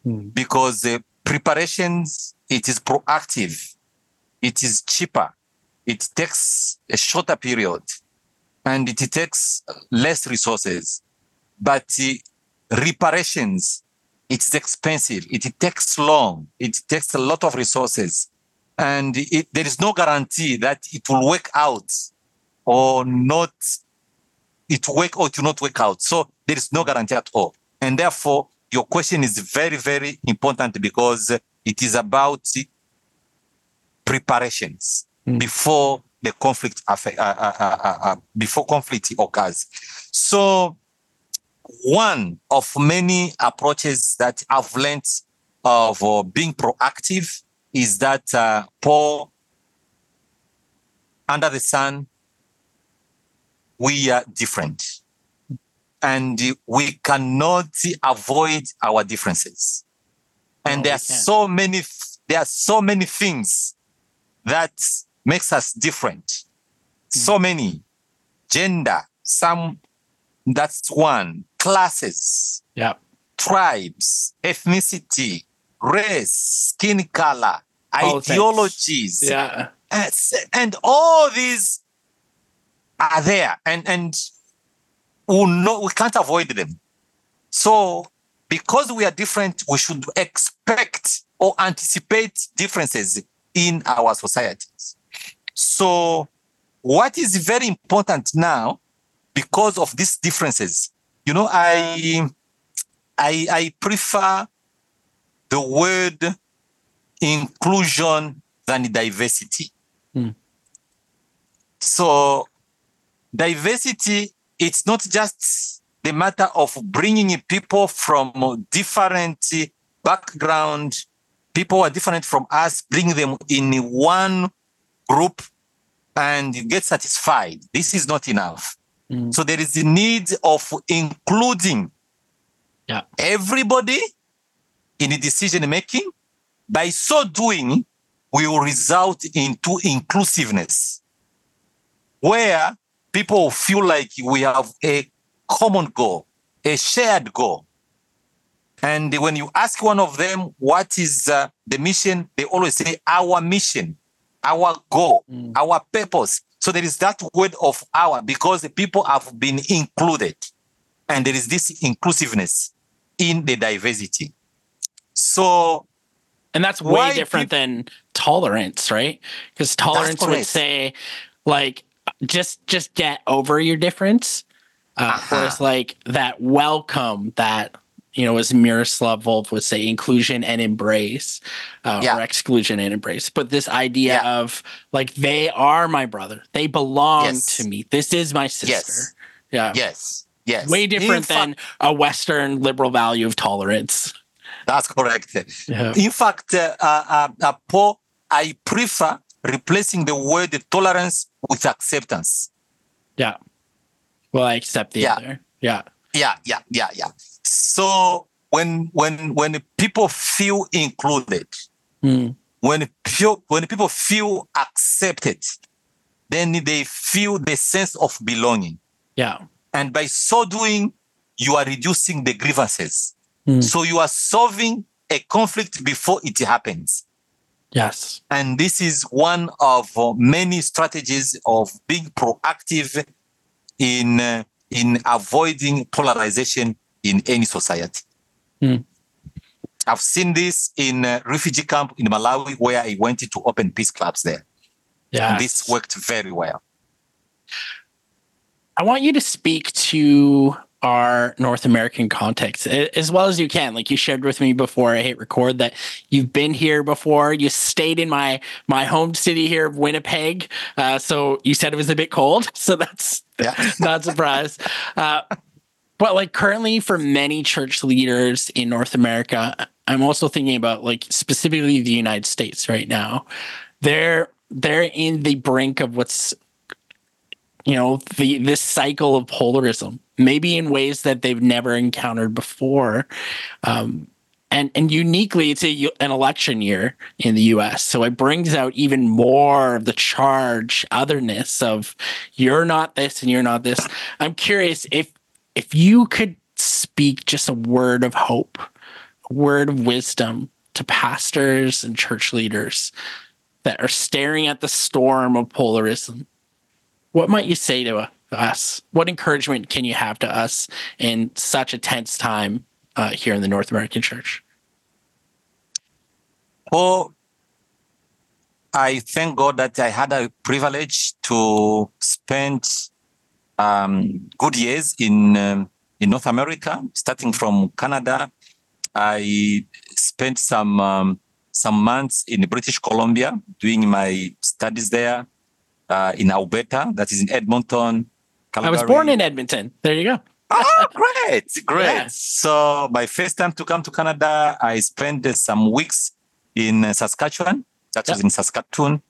Mm.
because uh, preparations it is proactive. It is cheaper. It takes a shorter period. And it takes less resources. But uh, reparations it's expensive. It takes long. It takes a lot of resources. And it, there is no guarantee that it will work out or not it work or it will not work out. So there is no guarantee at all. And therefore your question is very very important because it is about preparations
Mm.
before the conflict uh, uh, uh, uh, uh, before conflict occurs. So one of many approaches that i've learned of uh, being proactive is that uh, paul under the sun we are different. And we cannot avoid our differences. And
No,
there are so many there are so many things that makes us different. Hmm. So many. Gender some that's one. Classes.
Yeah.
tribes ethnicity race skin color
Politics.
ideologies.
Yeah.
and all these are there and and we no we can't avoid them. So because we are different we should expect or anticipate differences in our societies. So what is very important now because of these differences you know i i i prefer the word inclusion than diversity.
Hmm.
so diversity it's not just the matter of bringing people from different background people who are different from us bring them in one group and get satisfied this is not enough
Mm.
so there is the need of including
Yeah.
everybody in the decision making by so doing we will result into inclusiveness where people feel like we have a common goal a shared goal. And when you ask one of them what is uh, the mission, they always say our mission, our goal, mm. our purpose. So there is that word of our because the people have been included, and there is this inclusiveness in the diversity. So,
and that's way different people, than tolerance, right? Because tolerance would say, like, just just get over your difference. Uh, uh-huh. Whereas, like that welcome, that you know, as Miroslav Volf would say, inclusion and embrace, uh, yeah. or exclusion and embrace. But this idea yeah. of like they are my brother, they belong yes. to me. This is my sister.
Yes.
Yeah.
Yes. Yes.
Way different than a Western liberal value of tolerance.
That's correct. Yeah. In fact, uh, uh, uh, Paul, I prefer replacing the word tolerance with acceptance.
Yeah. Well, I accept the
yeah.
other. Yeah.
Yeah, yeah, yeah, yeah. So when when when people feel included, mm. when feel, when people feel accepted, then they feel the sense of belonging.
Yeah.
And by so doing, you are reducing the grievances. Mm. So you are solving a conflict before it happens.
Yes.
And this is one of uh, many strategies of being proactive in uh, in avoiding polarization in any society. Mm. I've seen this in a refugee camp in Malawi where I went to open peace clubs there. Yeah. This worked very well.
I want you to speak to our North American context as well as you can. Like you shared with me before I hit record that you've been here before. You stayed in my my home city here of Winnipeg. Uh, so you said it was a bit cold. So that's yeah. not surprised. Uh, but like currently for many church leaders in North America, I'm also thinking about like specifically the United States right now. They're they're in the brink of what's you know the this cycle of polarism maybe in ways that they've never encountered before. Um, and and uniquely it's a, an election year in the US so it brings out even more of the charge otherness of you're not this and you're not this. I'm curious if if you could speak just a word of hope, a word of wisdom to pastors and church leaders that are staring at the storm of polarism, what might you say to us? What encouragement can you have to us in such a tense time uh, here in the North American church?
Well, I thank God that I had a privilege to spend um, good years in um, in North America, starting from Canada. I spent some um, some months in British Columbia doing my studies there. Uh, in Alberta, that is in Edmonton.
Calgary. I was born in Edmonton. There you go.
oh, great, great. Yeah. So my first time to come to Canada, I spent some weeks in Saskatchewan. That yep. was in Saskatoon.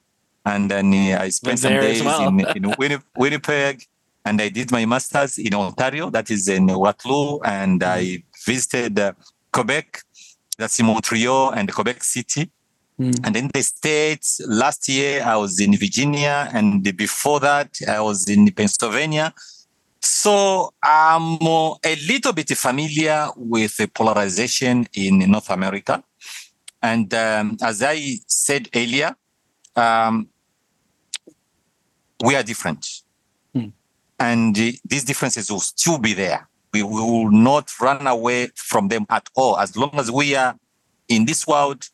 And then uh, I spent some days well. in, in Winnipeg and I did my master's in Ontario, that is in Waterloo, and I visited uh, Quebec, that's in Montreal and Quebec City. Mm. And in the States, last year I was in Virginia, and before that I was in Pennsylvania. So I'm a little bit familiar with the polarization in North America. And um, as I said earlier, um, we are different and these differences will still be there. We will not run away from them at all. As long as we are in this world,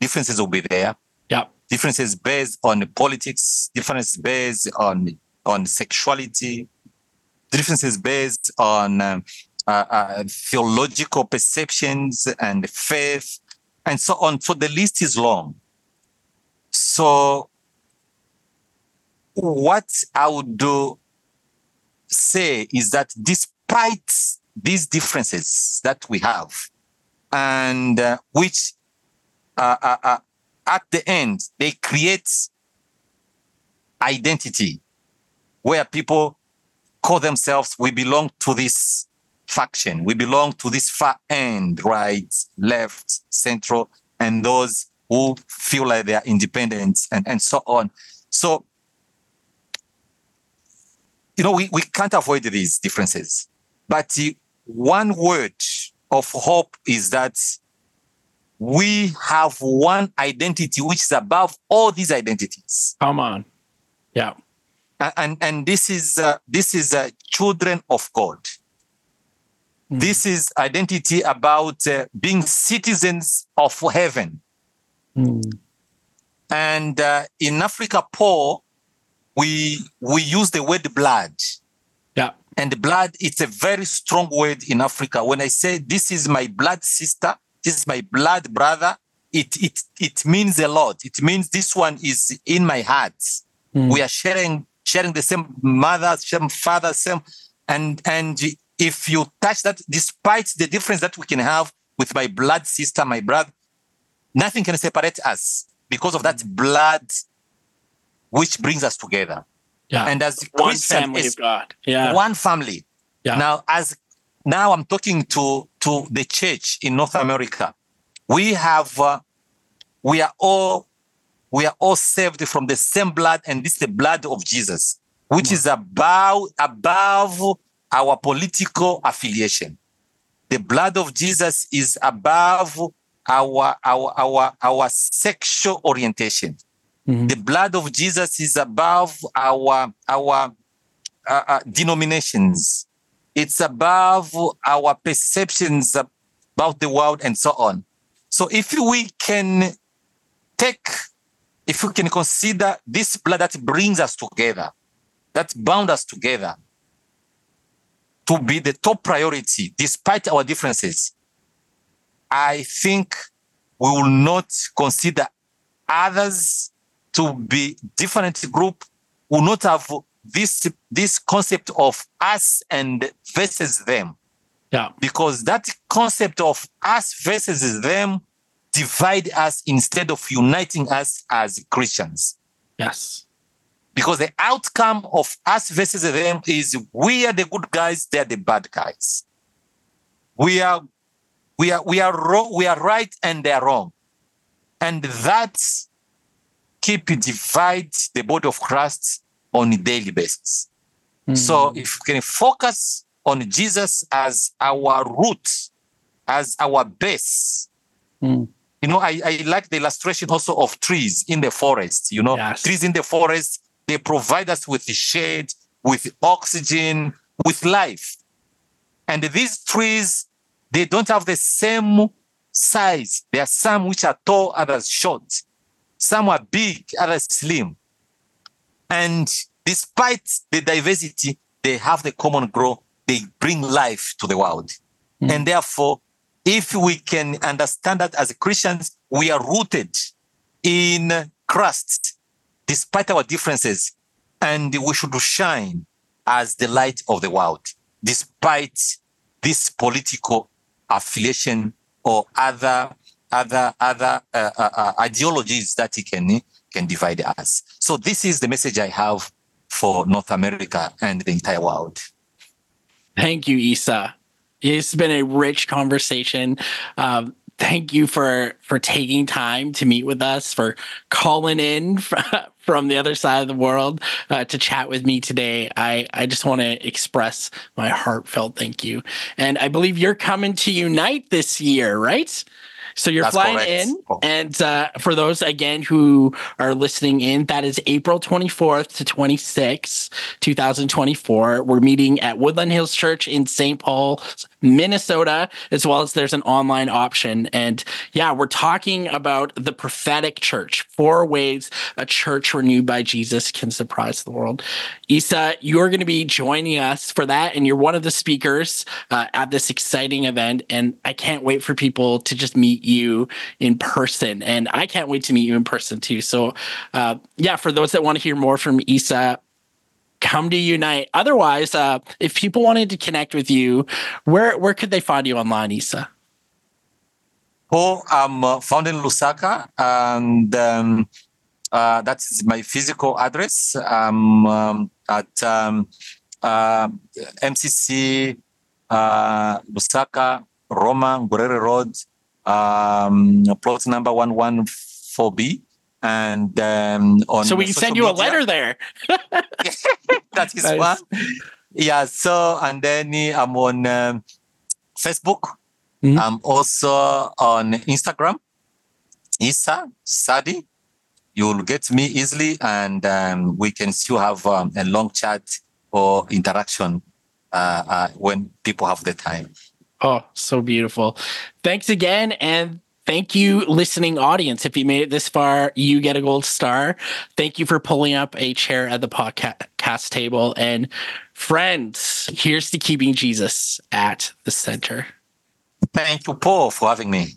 differences will be there.
Yeah.
Differences based on politics, differences based on on sexuality, differences based on um, uh, uh, theological perceptions and faith, and so on. So the list is long. So, what I would do say is that despite these differences that we have, and uh, which uh, uh, uh, at the end they create identity where people call themselves, we belong to this faction, we belong to this far end, right, left, central, and those who feel like they are independent and, and so on. So you know, we, we can't avoid these differences. But one word of hope is that we have one identity which is above all these identities.
Come on. Yeah.
and and this is uh, this is uh, children of God. Mm. This is identity about uh, being citizens of heaven. Mm. And uh, in Africa, Paul, we we use the word blood.
Yeah.
And blood, it's a very strong word in Africa. When I say this is my blood sister, this is my blood brother, it it it means a lot. It means this one is in my heart. Mm. We are sharing sharing the same mother, same father, same and and if you touch that, despite the difference that we can have with my blood sister, my brother, nothing can separate us because of that blood which brings us together.
Yeah.
And as
one family of God. Yeah.
One family.
Yeah.
Now, as now I'm talking to to the church in North America. We have uh, we are all we are all saved from the same blood, and this is the blood of Jesus, which is above above our political affiliation. The blood of Jesus is above our our our our sexual orientation. Mm-hmm. The blood of Jesus is above our our uh, uh, denominations. It's above our perceptions about the world and so on. So if we can take, if we can consider this blood that brings us together, that bound us together, to be the top priority despite our differences, I think we will not consider others to be different group, will not have this this concept of us and versus them.
Yeah.
Because that concept of us versus them divide us instead of uniting us as Christians.
Yes
because the outcome of us versus them is we are the good guys, they're the bad guys. We are we are we are wrong, we are right and they're wrong. And that keep divide the body of Christ on a daily basis. Mm. So if we can focus on Jesus as our root, as our base. Mm. You know, I, I like the illustration also of trees in the forest. You know, yes. trees in the forest, they provide us with shade, with oxygen, with life. And these trees, they don't have the same size. There are some which are tall, others short. Some are big, others slim. And despite the diversity, they have the common growth. They bring life to the world. Mm. And therefore, if we can understand that as Christians, we are rooted in Christ despite our differences, and we should shine as the light of the world, despite this political affiliation or other other other uh, uh, uh, ideologies that can can divide us. So this is the message I have for North America and the entire world.
Thank you, Issa. It's been a rich conversation. Um, thank you for for taking time to meet with us for calling in from the other side of the world uh, to chat with me today i i just want to express my heartfelt thank you and i believe you're coming to unite this year right so you're That's flying correct. in, and uh, for those again who are listening in, that is April 24th to 26th, 2024. We're meeting at Woodland Hills Church in St. Paul, Minnesota, as well as there's an online option. And yeah, we're talking about the prophetic church, four ways a church renewed by Jesus can surprise the world. Issa, you're going to be joining us for that, and you're one of the speakers uh, at this exciting event. And I can't wait for people to just meet you in person. And I can't wait to meet you in person too. So, uh, yeah, for those that want to hear more from Issa, come to Unite. Otherwise, uh, if people wanted to connect with you, where where could they find you online, Issa?
Oh, I'm uh, found in Lusaka, and um, uh, that's my physical address. I'm um, at um, uh, MCC uh, Lusaka, Roma, Ngurere Road, um, plot number 114B. And um, on
so we can send you media, a letter there.
that is nice. one. Yeah. So and then I'm on um, Facebook.
Mhm.
I'm also on Instagram. Issa Sadi. You'll get me easily, and um, we can still have um, a long chat or interaction uh, uh, when people have the time.
Oh, so beautiful. Thanks again. And thank you, listening audience. If you made it this far, you get a gold star. Thank you for pulling up a chair at the podcast table. And friends, here's to keeping Jesus at the center.
Thank you, Paul, for having me.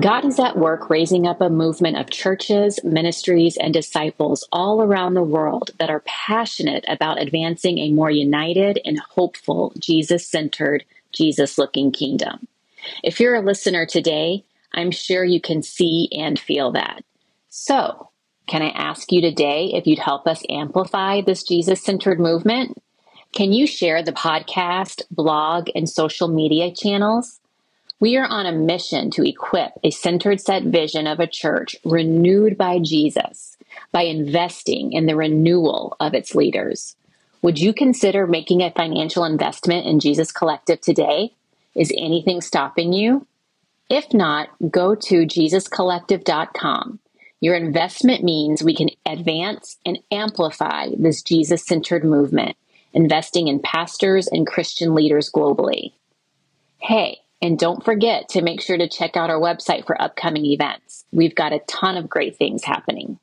God is at work raising up a movement of churches, ministries, and disciples all around the world that are passionate about advancing a more united and hopeful, Jesus centered, Jesus looking kingdom. If you're a listener today, I'm sure you can see and feel that. So, can I ask you today if you'd help us amplify this Jesus centered movement? Can you share the podcast, blog, and social media channels? We are on a mission to equip a centered set vision of a church renewed by Jesus by investing in the renewal of its leaders. Would you consider making a financial investment in Jesus Collective today? Is anything stopping you? If not, go to jesuscollective.com. Your investment means we can advance and amplify this Jesus centered movement, investing in pastors and Christian leaders globally. Hey, and don't forget to make sure to check out our website for upcoming events. We've got a ton of great things happening.